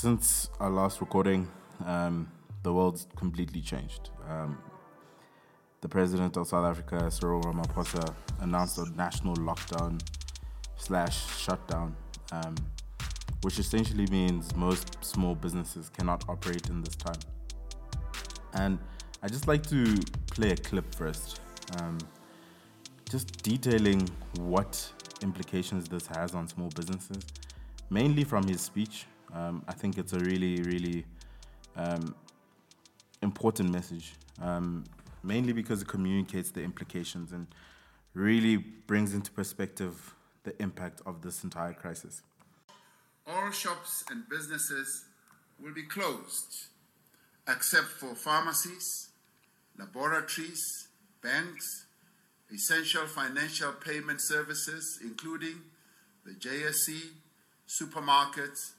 Since our last recording, um, the world's completely changed. Um, the president of South Africa, Cyril Ramaphosa, announced a national lockdown slash shutdown, um, which essentially means most small businesses cannot operate in this time. And I just like to play a clip first, um, just detailing what implications this has on small businesses, mainly from his speech. Um, I think it's a really, really um, important message, um, mainly because it communicates the implications and really brings into perspective the impact of this entire crisis. All shops and businesses will be closed except for pharmacies, laboratories, banks, essential financial payment services, including the JSE, supermarkets,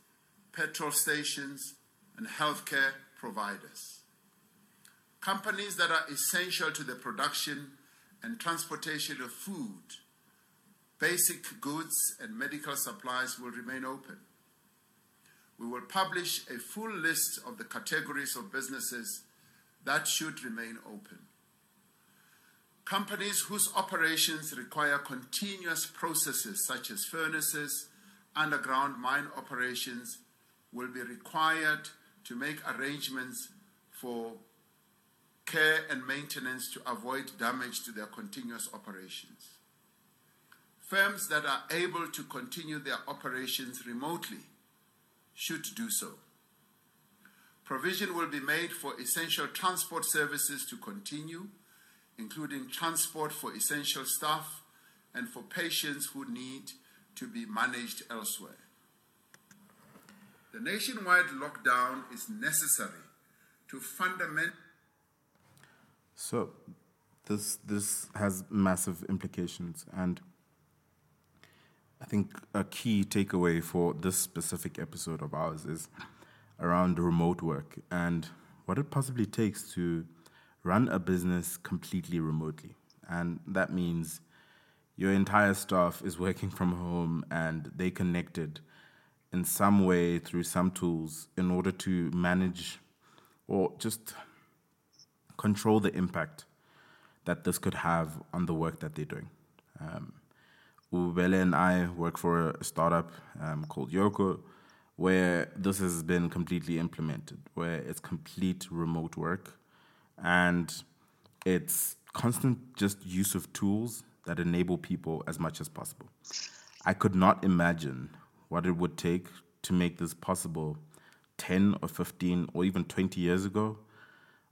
petrol stations, and healthcare providers. Companies that are essential to the production and transportation of food, basic goods, and medical supplies will remain open. We will publish a full list of the categories of businesses that should remain open. Companies whose operations require continuous processes, such as furnaces, underground mine operations, will be required to make arrangements for care and maintenance to avoid damage to their continuous operations. Firms that are able to continue their operations remotely should do so. Provision will be made for essential transport services to continue, including transport for essential staff and for patients who need to be managed elsewhere. The nationwide lockdown is necessary to fundamentally. So, this this has massive implications, and I think a key takeaway for this specific episode of ours is around remote work and what it possibly takes to run a business completely remotely, and that means your entire staff is working from home and they connected in some way through some tools in order to manage or just control the impact that this could have on the work that they're doing. Um, Ubele and I work for a startup um, called Yoco, where this has been completely implemented, where it's complete remote work and it's constant just use of tools that enable people as much as possible. I could not imagine what it would take to make this possible 10 or 15 or even 20 years ago,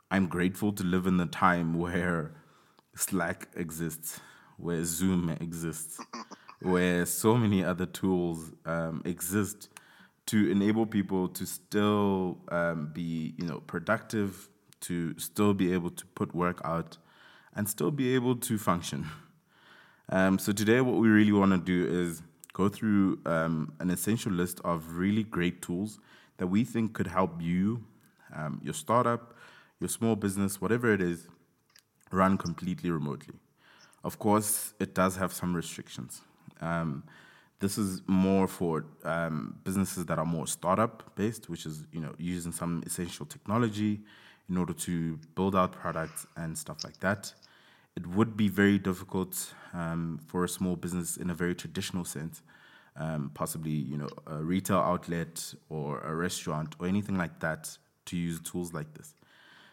I'm grateful to live in the time where Slack exists, where Zoom exists, where so many other tools um, exist to enable people to still um, be, you know, productive, to still be able to put work out, and still be able to function. Um, so today, what we really want to do is go through um, an essential list of really great tools that we think could help you, um, your startup, your small business, whatever it is, run completely remotely. Of course, it does have some restrictions. Um, this is more for um, businesses that are more startup based, which is you know using some essential technology in order to build out products and stuff like that it would be very difficult um, for a small business in a very traditional sense, um, possibly you know a retail outlet or a restaurant or anything like that to use tools like this.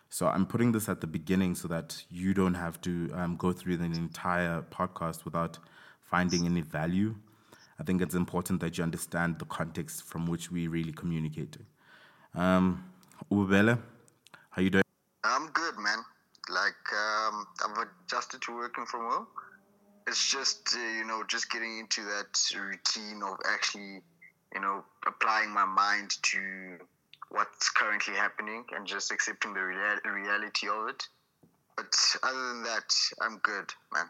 So I'm putting this at the beginning so that you don't have to um, go through the entire podcast without finding any value. I think it's important that you understand the context from which we really communicate. Um, Ubele, how you doing? I'm good, man like um, I've adjusted to working from home. It's just uh, you know just getting into that routine of actually you know applying my mind to what's currently happening and just accepting the rea- reality of it. But other than that, I'm good, man.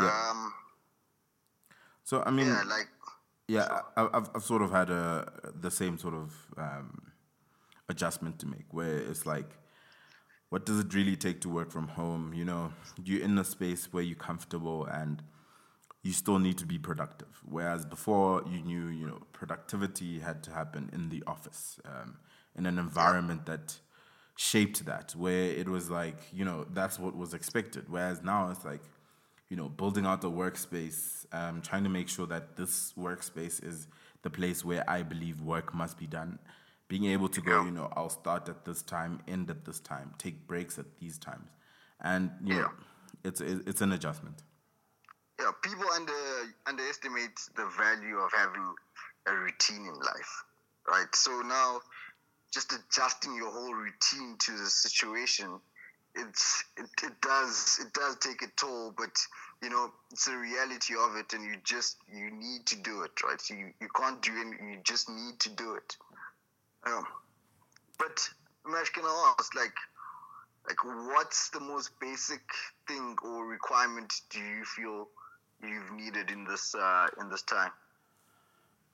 Yeah. Um, so I mean, yeah, like yeah, I, I've I've sort of had a the same sort of um, adjustment to make where it's like what does it really take to work from home? You know, you're in a space where you're comfortable and you still need to be productive. Whereas before, you knew, you know, productivity had to happen in the office, um, in an environment that shaped that, where it was like, you know, that's what was expected. Whereas now it's like, you know, building out the workspace, um, trying to make sure that this workspace is the place where I believe work must be done. Being able to go, you know, I'll start at this time, end at this time, take breaks at these times, and you know, it's it's an adjustment. Yeah, people under underestimate the value of having a routine in life, right? So now, just adjusting your whole routine to the situation, it's it, it does it does take a toll, but you know it's the reality of it, and you just you need to do it, right? So you you can't do it, you just need to do it. Um, but Mash, can I ask, like, like what's the most basic thing or requirement do you feel you've needed in this uh, in this time?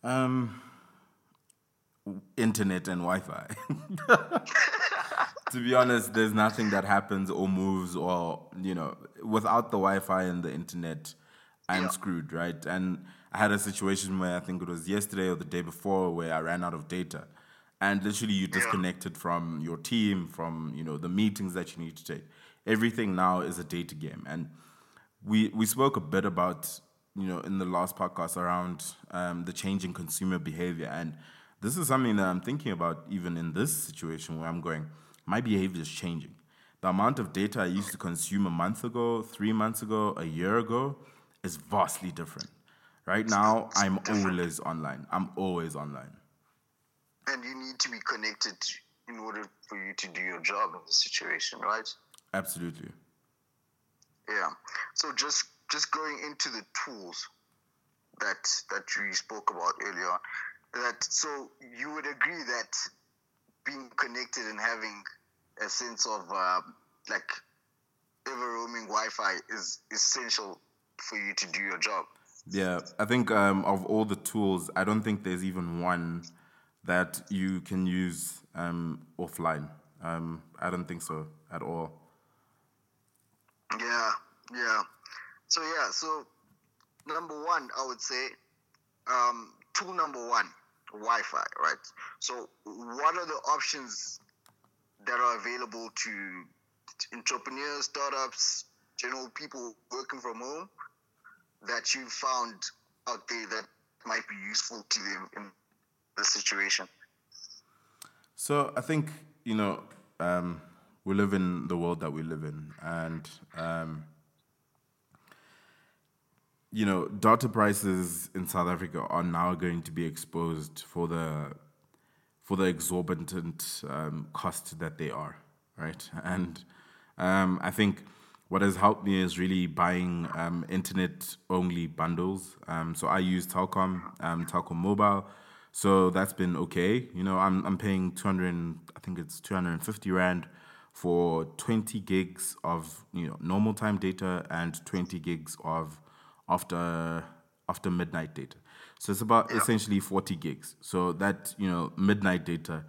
Um, internet and Wi-Fi. to be honest, there's nothing that happens or moves or you know without the Wi-Fi and the internet, I'm yeah. screwed, right? And I had a situation where I think it was yesterday or the day before where I ran out of data, and literally you disconnected yeah. from your team, from you know the meetings that you need to take. Everything now is a data game, and we we spoke a bit about you know in the last podcast around um, the changing consumer behavior, and this is something that I'm thinking about even in this situation where I'm going. My behavior is changing. The amount of data I used to consume a month ago, three months ago, a year ago, is vastly different. Right now, I'm always online. I'm always online. And you need to be connected in order for you to do your job in the situation, right? Absolutely. Yeah. So just just going into the tools that that you spoke about earlier on, that so you would agree that being connected and having a sense of uh, like ever roaming Wi-Fi is essential for you to do your job. Yeah, I think um, of all the tools, I don't think there's even one that you can use um, offline. Um, I don't think so at all. Yeah, yeah. So yeah, so number one, I would say, um, tool number one, Wi-Fi, right? So what are the options that are available to entrepreneurs, startups, general people working from home that you found out there that might be useful to them in the situation? So I think you know um, we live in the world that we live in, and um, you know, data prices in South Africa are now going to be exposed for the for the exorbitant um, cost that they are, right? And um, I think what has helped me is really buying um, internet only bundles. Um, so I use Telkom, um, Telkom Mobile. So that's been okay. You know, I'm I'm paying 200, I think it's 250 rand for 20 gigs of you know normal time data and 20 gigs of after after midnight data. So it's about yeah. essentially 40 gigs. So that you know midnight data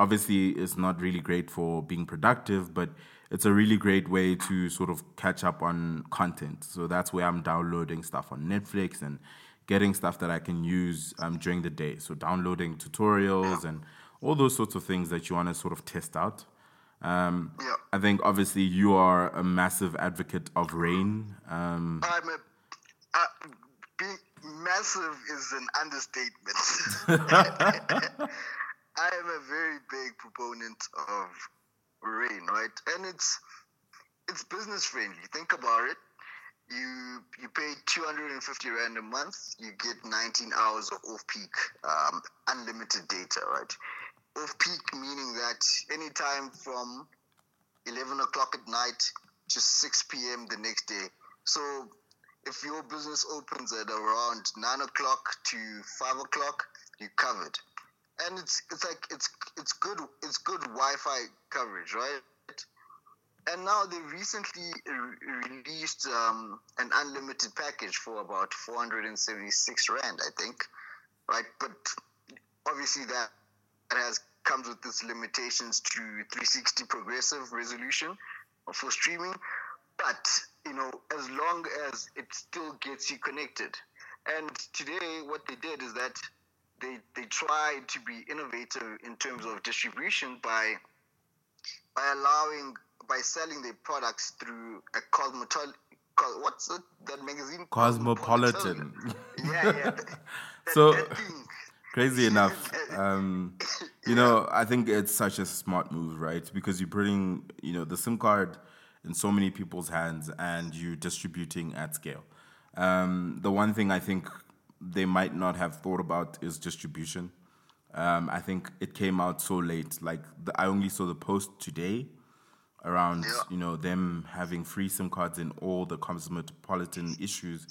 obviously is not really great for being productive, but it's a really great way to sort of catch up on content. So that's where I'm downloading stuff on Netflix and getting stuff that I can use um, during the day. So downloading tutorials yeah. and all those sorts of things that you want to sort of test out. Um, yeah. I think obviously you are a massive advocate of rain. Um, I'm a, uh, massive is an understatement. I am a very big proponent of rain, right? And it's it's business friendly. Think about it. You you pay 250 rand a month. You get 19 hours of off peak, um, unlimited data, right? Off peak meaning that anytime from 11 o'clock at night to 6 p.m. the next day. So if your business opens at around 9 o'clock to 5 o'clock, you're covered. And it's it's like it's it's good it's good Wi-Fi coverage, right? And now they recently re- released um, an unlimited package for about 476 rand, I think, right? But obviously that, that has comes with its limitations to 360 progressive resolution for streaming. but you know, as long as it still gets you connected. And today, what they did is that they they tried to be innovative in terms of distribution by by allowing by selling their products through a cosmetol what's it, that magazine? Cosmopolitan. Yeah yeah. That, so that thing. crazy enough um, you know i think it's such a smart move right? Because you're putting you know the sim card in so many people's hands and you're distributing at scale. Um, the one thing i think they might not have thought about is distribution. Um, i think it came out so late. Like the, i only saw the post today around Yeah. you know them having free sim cards in all the cosmopolitan issues.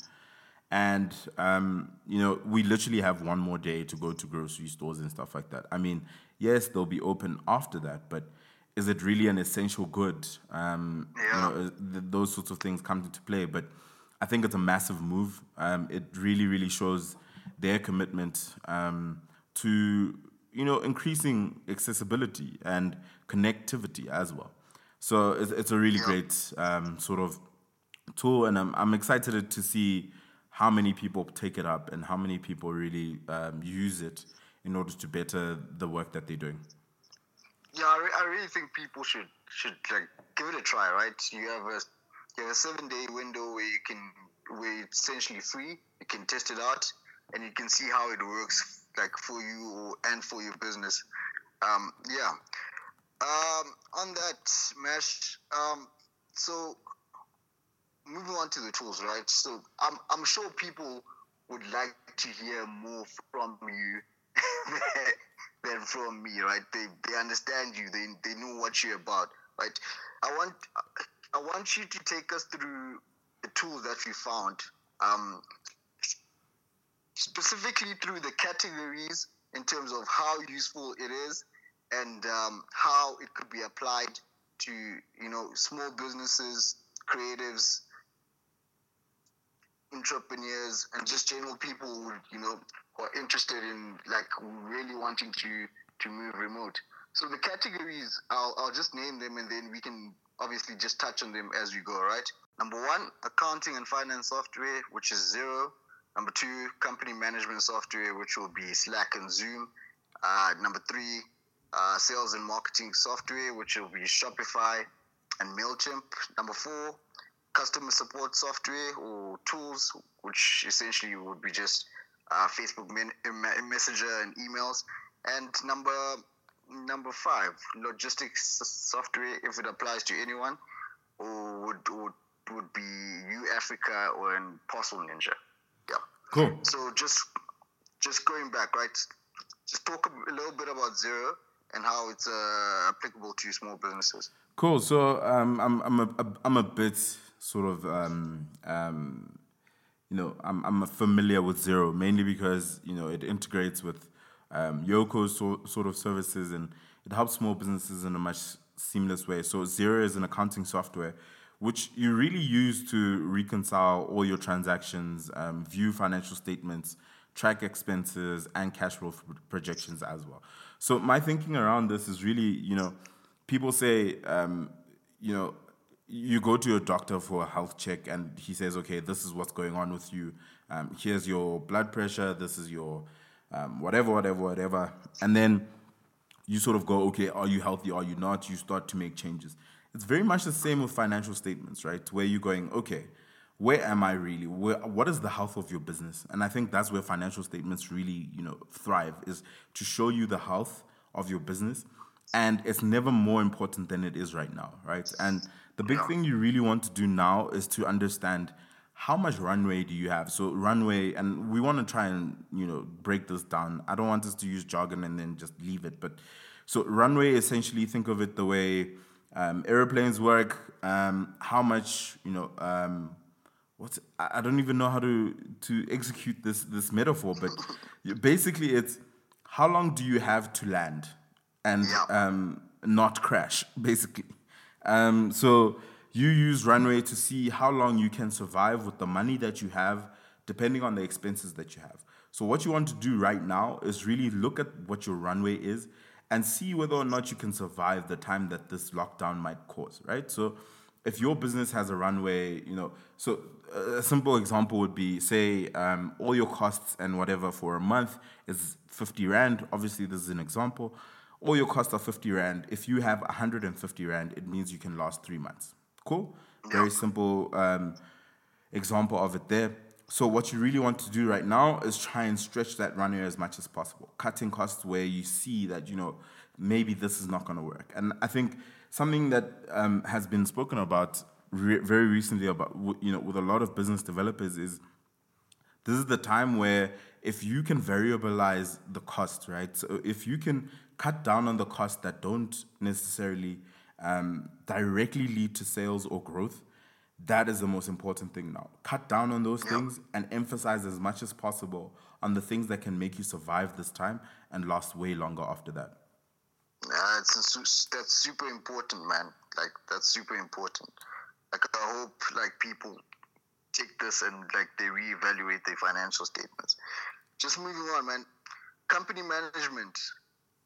And um, you know we literally have one more day to go to grocery stores and stuff like that. I mean yes they'll be open after that but is it really an essential good? Um, Yeah. you know, uh, th- those sorts of things come into play but i think it's a massive move. Um, it really really shows their commitment um, to you know increasing accessibility and connectivity as well so it's, it's a really great um, sort of tool, and I'm I'm excited to see how many people take it up and how many people really um, use it in order to better the work that they're doing. Yeah, I, re- I really think people should should like give it a try. Right? You have a you have a seven day window where you can where it's essentially free. You can test it out, and you can see how it works, like for you or, and for your business. Um, yeah. Um, on that, Mesh. Um, so moving on to the tools, right? So I'm I'm sure people would like to hear more from you than from me, right? They they understand you. They they know what you're about, right? I want I want you to take us through the tools that we found, um, specifically through the categories in terms of how useful it is and um, how it could be applied to you know small businesses, creatives, entrepreneurs and just general people who you know who are interested in like really wanting to to move remote. So the categories i'll, I'll just name them and then we can obviously just touch on them as we go right number one accounting and finance software which is Xero. Number two company management software which will be slack and zoom. Uh, number three uh, sales and marketing software which will be shopify and mailchimp number four customer support software or tools, which essentially would be just uh, Facebook men- Messenger and emails. And number number five, logistics software, if it applies to anyone, or would would, would be uAfrica or in Parcel Ninja. Yeah. Cool. So just just going back, right? Just talk a little bit about Xero and how it's uh, applicable to small businesses. Cool. So um, I'm I'm a, I'm a bit sort of um, um, you know I'm I'm familiar with Xero mainly because you know it integrates with um, Yoco's so, sort of services and it helps small businesses in a much seamless way. So Xero is an accounting software which you really use to reconcile all your transactions, um, view financial statements, track expenses, and cash flow projections as well. So my thinking around this is really, you know, people say, um, you know, you go to a doctor for a health check and he says, okay, this is what's going on with you. Um, here's your blood pressure. This is your um, whatever, whatever, whatever. And then you sort of go, okay, are you healthy? Are you not? You start to make changes. It's very much the same with financial statements, right? Where you're going, okay, where am I really? Where, what is the health of your business? And I think that's where financial statements really, you know, thrive is to show you the health of your business. And it's never more important than it is right now, right? And the big thing you really want to do now is to understand how much runway do you have? So runway, and we want to try and you know break this down. I don't want us to use jargon and then just leave it. But so runway, essentially, think of it the way um, airplanes work. Um, how much you know? Um, what's I I don't even know how to to execute this this metaphor, but basically, it's how long do you have to land and Yeah. um, not crash, basically. Um, so you use runway to see how long you can survive with the money that you have, depending on the expenses that you have. So what you want to do right now is really look at what your runway is and see whether or not you can survive the time that this lockdown might cause, right? So if your business has a runway, you know, so a simple example would be say um, all your costs and whatever for a month is 50 rand. Obviously, this is an example. All your costs are 50 rand. If you have 150 rand, it means you can last three months. Cool? Very simple um, example of it there. So what you really want to do right now is try and stretch that runway as much as possible, cutting costs where you see that you know maybe this is not going to work. And I think something that um, has been spoken about re- very recently about you know with a lot of business developers is this is the time where if you can variabilize the cost, right? So if you can cut down on the costs that don't necessarily um, directly lead to sales or growth, that is the most important thing now. Cut down on those things and emphasize as much as possible on the things that can make you survive this time and last way longer after that. Yeah, it's that's super important, man. Like that's super important. Like I hope like people take this and like they reevaluate their financial statements. Just moving on, man. Company management,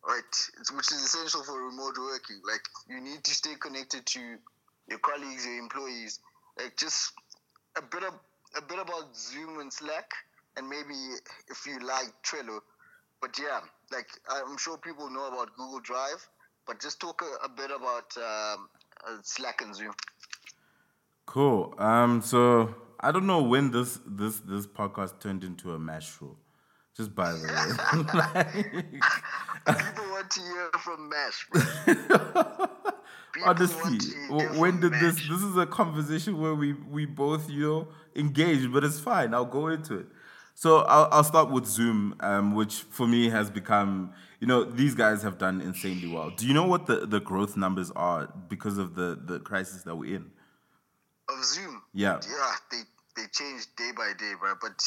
right? It's, which is essential for remote working. Like you need to stay connected to your colleagues, your employees. Like just a bit of a bit about Zoom and Slack, and maybe if you like Trello. But yeah, like I'm sure people know about Google Drive, but just talk a, a bit about um, uh, Slack and Zoom. Cool. Um, so I don't know when this this this podcast turned into a mash show. Just by the way. People want to hear from Mash. Honestly, want to hear w- when did this? This is a conversation where we we both you know engage, but it's fine. I'll go into it. So I'll I'll start with Zoom, um, which for me has become you know these guys have done insanely well. Do you know what the the growth numbers are because of the the crisis that we're in? of Zoom. Yeah. Yeah, they they change day by day, bro. But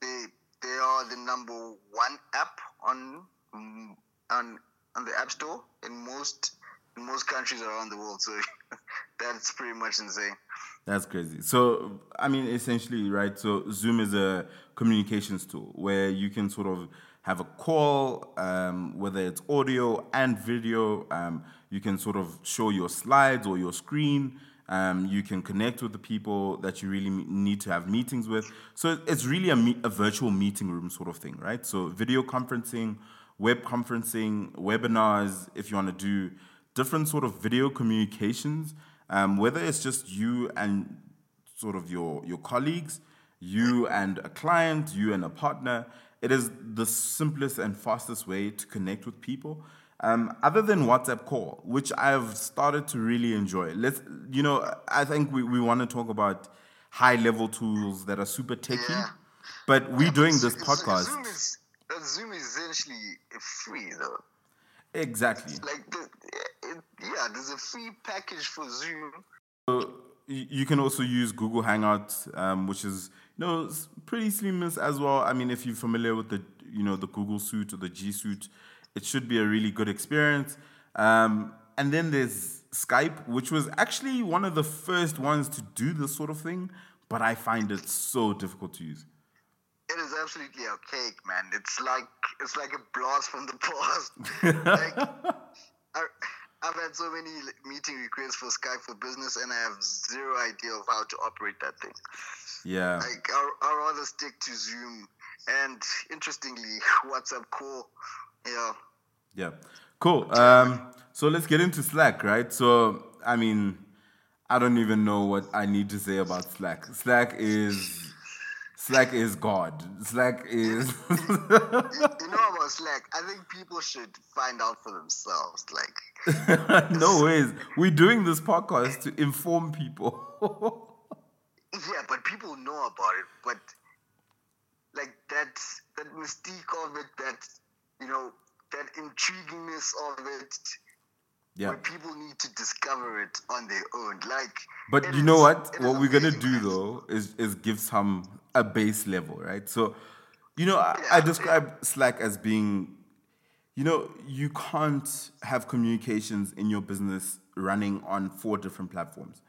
they they are the number one app on on on the App Store in most in most countries around the world. So that's pretty much insane. That's crazy. So, I mean, essentially, right? So, Zoom is a communications tool where you can sort of have a call, um, whether it's audio and video. Um, you can sort of show your slides or your screen. Um, you can connect with the people that you really need to have meetings with. So, it's really a, me- a virtual meeting room sort of thing, right? So, video conferencing, web conferencing, webinars, if you want to do different sort of video communications, um, whether it's just you and sort of your your colleagues, you and a client, you and a partner. It is the simplest and fastest way to connect with people. Um, other than WhatsApp call, which I've started to really enjoy. Let's, you know, I think we, we want to talk about high level tools that are super techy. Yeah. But we're doing this Zoom- podcast. Zoom is Zoom is essentially free though. Exactly. Like the, it, yeah, there's a free package for Zoom. So you can also use Google Hangouts, um, which is you know pretty seamless as well. I mean, if you're familiar with the you know the Google Suite or the G Suite, it should be a really good experience. Um, and then there's Skype, which was actually one of the first ones to do this sort of thing, but I find it so difficult to use. It is absolutely archaic, man. It's like it's like a blast from the past. like, I, I've had so many meeting requests for Skype for Business, and I have zero idea of how to operate that thing. Yeah. Like, I'll, I'll rather stick to Zoom and, interestingly, WhatsApp call. Yeah, Yeah. Cool. Um, so let's get into Slack, right? So, I mean, I don't even know what I need to say about Slack. Slack is Slack is God. Slack is you, know about Slack. I think people should find out for themselves. Like, no ways. We're doing this podcast to inform people. Yeah, but people know about it. But like that that mystique of it, that you know, that intriguingness of it, yeah. where people need to discover it on their own. Like, But you know what? what? it What is we're gonna do though is is give some a base level, right? So, you know, I, I describe Slack as being, you know, you can't have communications in your business running on four different platforms.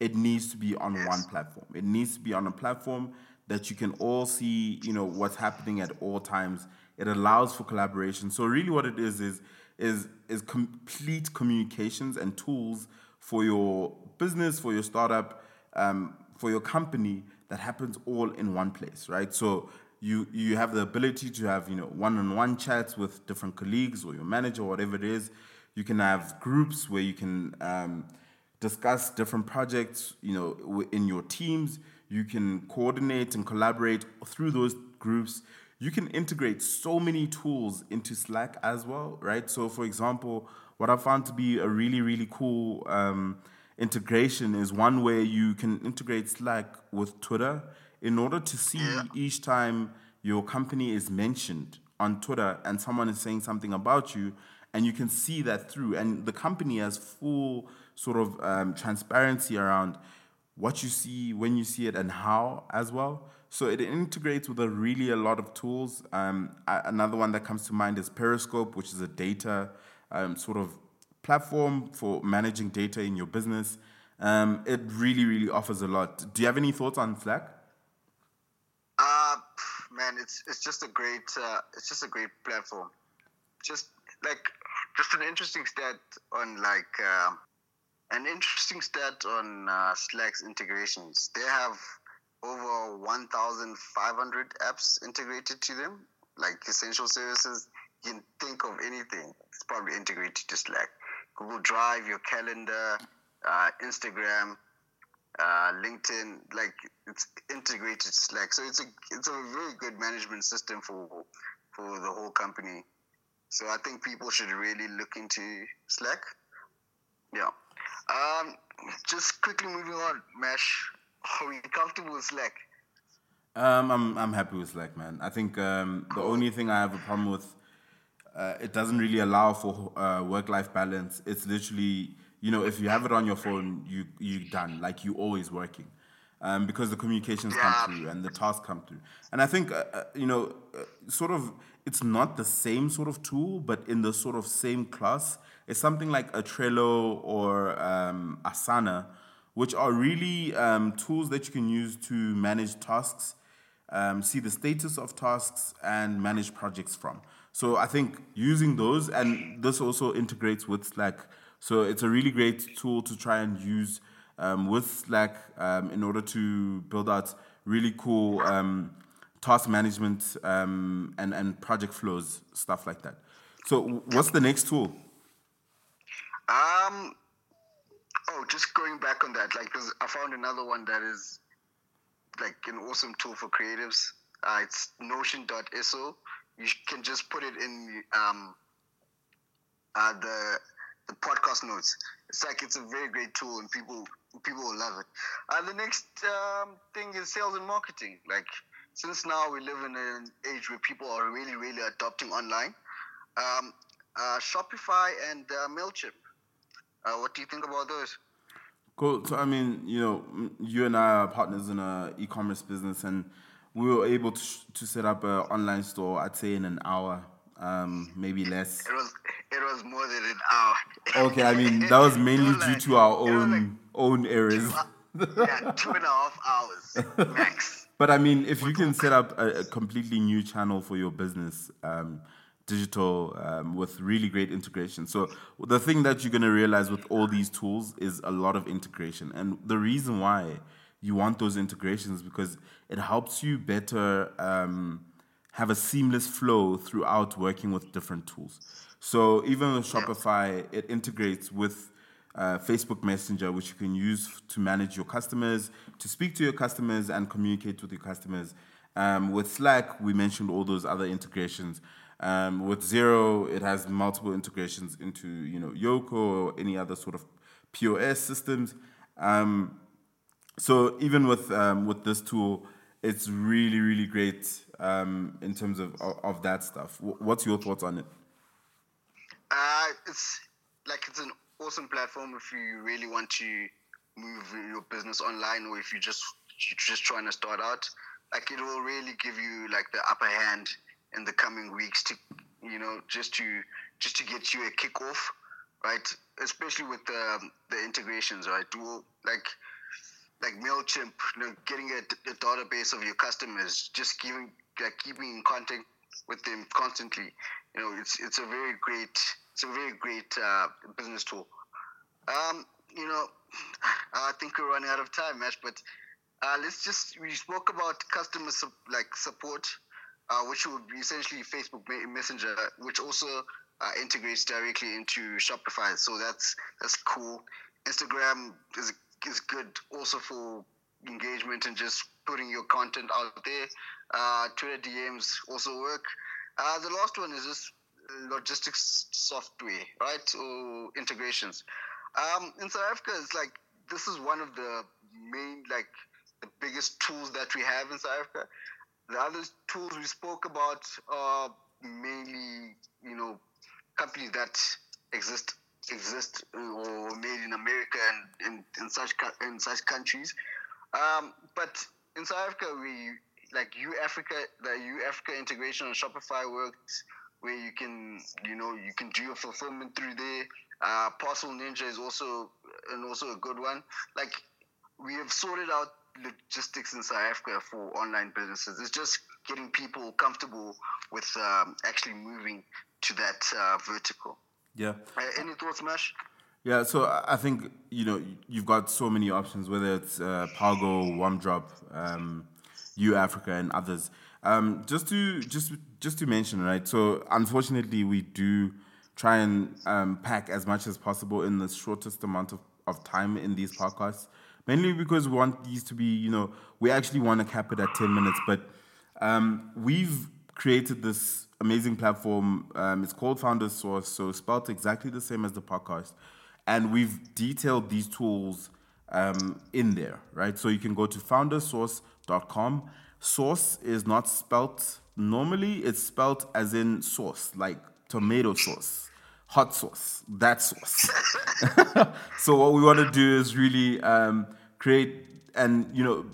It needs to be on one platform. It needs to be on a platform that you can all see, you know, what's happening at all times. It allows for collaboration. So really what it is is is is complete communications and tools for your business, for your startup, um, for your company that happens all in one place, right? So you you have the ability to have you know one-on-one chats with different colleagues or your manager or whatever it is. You can have groups where you can um, discuss different projects, you know, in your teams. You can coordinate and collaborate through those groups. You can integrate so many tools into Slack as well, right? So, for example, what I found to be a really, really cool um, integration is one way you can integrate Slack with Twitter in order to see each time your company is mentioned on Twitter and someone is saying something about you, and you can see that through. And the company has full sort of um, transparency around what you see, when you see it, and how as well. So it integrates with a really a lot of tools. Um, another one that comes to mind is Periscope, which is a data um, sort of platform for managing data in your business. Um, it really, really offers a lot. Do you have any thoughts on Slack? Uh, man, it's it's just a great uh, it's just a great platform. Just like just an interesting stat on like uh, an interesting stat on uh, Slack's integrations. They have over 1,500 apps integrated to them, like essential services. You can think of anything, it's probably integrated to Slack. Google Drive, your calendar, uh, Instagram, uh, LinkedIn, like it's integrated Slack. So it's a it's a very good management system for for the whole company. So I think people should really look into Slack. Yeah. Um, just quickly moving on, Mash. Are we comfortable with Slack? Um, I'm I'm happy with Slack, man. I think um, the only thing I have a problem with, uh, it doesn't really allow for uh, work-life balance. It's literally, you know, if you have it on your phone, you you done. Like you always working, um, because the communications yeah. come through and the tasks come through. And I think, uh, uh you know, uh, sort of, it's not the same sort of tool, but in the sort of same class. It's something like a Trello or um, Asana, which are really um, tools that you can use to manage tasks, um, see the status of tasks, and manage projects from. So I think using those, and this also integrates with Slack. So it's a really great tool to try and use um, with Slack um, in order to build out really cool um, task management um, and, and project flows, stuff like that. So what's the next tool? Um, oh, just going back on that, like, I found another one that is like an awesome tool for creatives. Uh, it's Notion.so. You can just put it in um, uh, the the podcast notes. It's like it's a very great tool, and people people will love it. Uh, the next um, thing is sales and marketing. Like since now we live in an age where people are really really adopting online. Um, uh, Shopify and uh, Mailchimp uh, what do you think about those? Cool. So I mean, you know, you and I are partners in a e-commerce business, and we were able to, to set up an online store. I'd say in an hour, um, maybe less. It was it was more than an hour. Okay, I mean that was mainly was due like, to our own like own errors. Two, yeah, two and a half hours max. But I mean, if you can set up a, a completely new channel for your business, um, digital um, with really great integration. So the thing that you're going to realize with all these tools is a lot of integration. And the reason why you want those integrations because it helps you better um, have a seamless flow throughout working with different tools. So even with Shopify, it integrates with uh, Facebook Messenger, which you can use to manage your customers, to speak to your customers and communicate with your customers. Um, with Slack, we mentioned all those other integrations. Um, with Xero, it has multiple integrations into you know Yoco or any other sort of POS systems. Um, so even with um, with this tool, it's really really great um, in terms of, of, of that stuff. What's your thoughts on it? Uh, it's like it's an awesome platform if you really want to move your business online, or if you just you're just trying to start out. Like it will really give you like the upper hand in the coming weeks to you know just to just to get you a kickoff, right? Especially with the the integrations, right? Like like Mailchimp, you know, getting a, a, database of your customers, just giving like keeping in contact with them constantly. You know, it's it's a very great it's a very great uh, business tool. Um, you know, I think we're running out of time, Mash. But uh, let's just we spoke about customer su- like support, uh, which would be essentially Facebook Messenger, which also uh, integrates directly into Shopify. So that's that's cool. Instagram is is good also for engagement and just putting your content out there. Uh, Twitter DMs also work. Uh, the last one is just logistics software, right, or integrations. Um, in South Africa, it's like this is one of the main, like, the biggest tools that we have in South Africa. The other tools we spoke about are mainly, you know, companies that exist exist or made in America and in, in such in such countries. Um, but in South Africa, we like uAfrica, the uAfrica integration on Shopify works where you can, you know, you can do your fulfillment through there. Uh, Parcel Ninja is also and also a good one. Like we have sorted out logistics in South Africa for online businesses. It's just getting people comfortable with um, actually moving to that uh, vertical. Yeah. Uh, any thoughts, Mash? Yeah, so I think you know you've got so many options, whether it's uh, Pargo, Warmdrop, um, uAfrica, and others. Um, just to just just to mention, right? So unfortunately, we do try and um, pack as much as possible in the shortest amount of, of time in these podcasts. Mainly because we want these to be, you know, we actually want to cap it at ten minutes, but um, we've created this amazing platform. Um, it's called Founders Sauce, so spelled exactly the same as the podcast, and we've detailed these tools um, in there, right? So you can go to foundersauce.com Sauce is not spelt normally, it's spelt as in sauce, like tomato sauce, hot sauce, that sauce. so what we want to do is really um, create and you know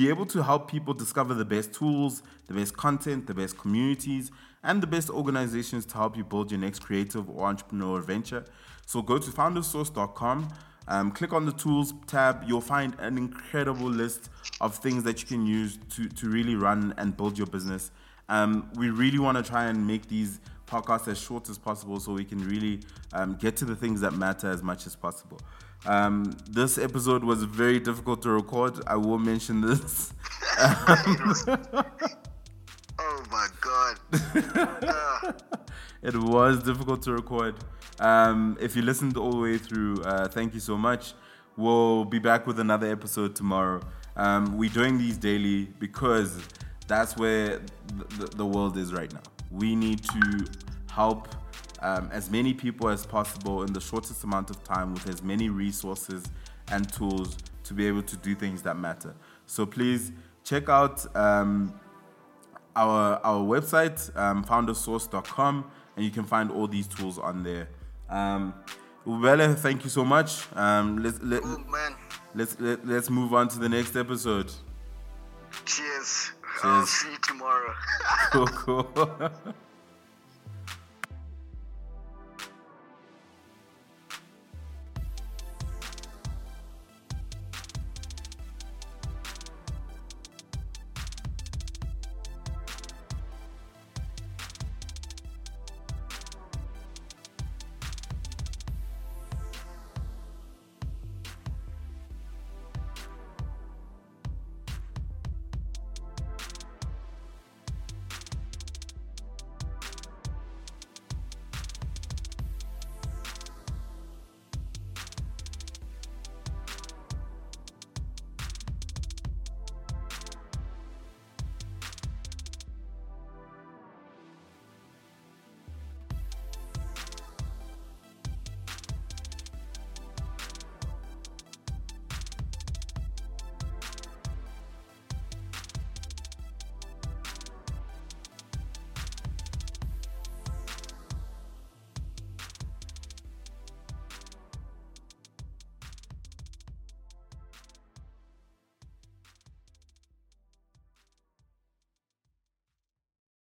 be able to help people discover the best tools, the best content, the best communities, and the best organizations to help you build your next creative or entrepreneurial venture. So go to foundersauce.com. Um, click on the tools tab, you'll find an incredible list of things that you can use to, to really run and build your business. Um, we really want to try and make these podcasts as short as possible so we can really um, get to the things that matter as much as possible. Um, this episode was very difficult to record. I will mention this. oh my god. it was difficult to record. Um, if you listened all the way through, uh, thank you so much. We'll be back with another episode tomorrow. Um, we're doing these daily because that's where the, the world is right now. We need to help um, as many people as possible in the shortest amount of time with as many resources and tools to be able to do things that matter. So please check out um, our our website, um, foundersauce.com, and you can find all these tools on there. Um, Ubele, thank you so much. Um, let's let, man. let's let, let's move on to the next episode. Cheers. Cheers. I'll see you tomorrow. cool, cool.